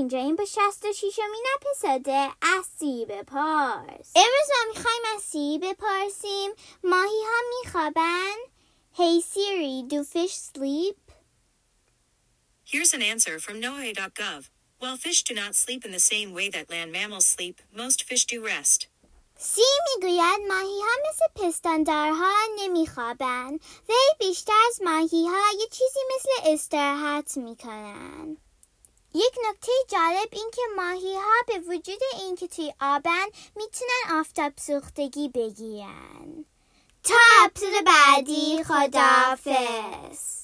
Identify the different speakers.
Speaker 1: اینجا این به شست و شیشمین اپیزود از سی بپرس
Speaker 2: امروز ما می‌خوایم از سی بپرسیم ماهی ها میخوابن Hey Siri, do fish sleep?
Speaker 3: Here's an answer from NOAA.gov. While fish do not sleep in the same way that land mammals sleep, most fish do rest.
Speaker 2: سی می‌گوید ماهی ها مثل پستاندارها نمیخوابن وی بیشتر از ماهی ها یه چیزی مثل استراحت می‌کنن یک نکته جالب این که ماهی ها به وجود اینکه توی آبن می‌تونن آفتاب سوختگی بگیرن. تا اپیزود بعدی خداحافظ.